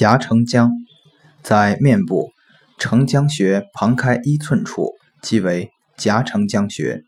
夹承浆，在面部承浆穴旁开一寸处，即为夹承浆穴。